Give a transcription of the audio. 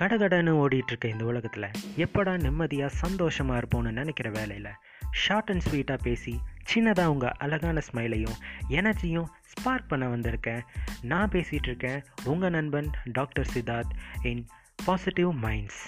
கடகடன்னு ஓடிட்டுருக்க இந்த உலகத்தில். எப்படா நிம்மதியாக சந்தோஷமாக இருப்போம்னு நினைக்கிற வேலையில். ஷார்ட் அண்ட் ஸ்வீட்டாக பேசி சின்னதாக உங்கள் அழகான ஸ்மைலையும் எனர்ஜியும் ஸ்பார்க் பண்ண வந்திருக்கேன். நான் பேசிகிட்டு இருக்கேன் உங்கள் நண்பன் doctor Siddharth in positive minds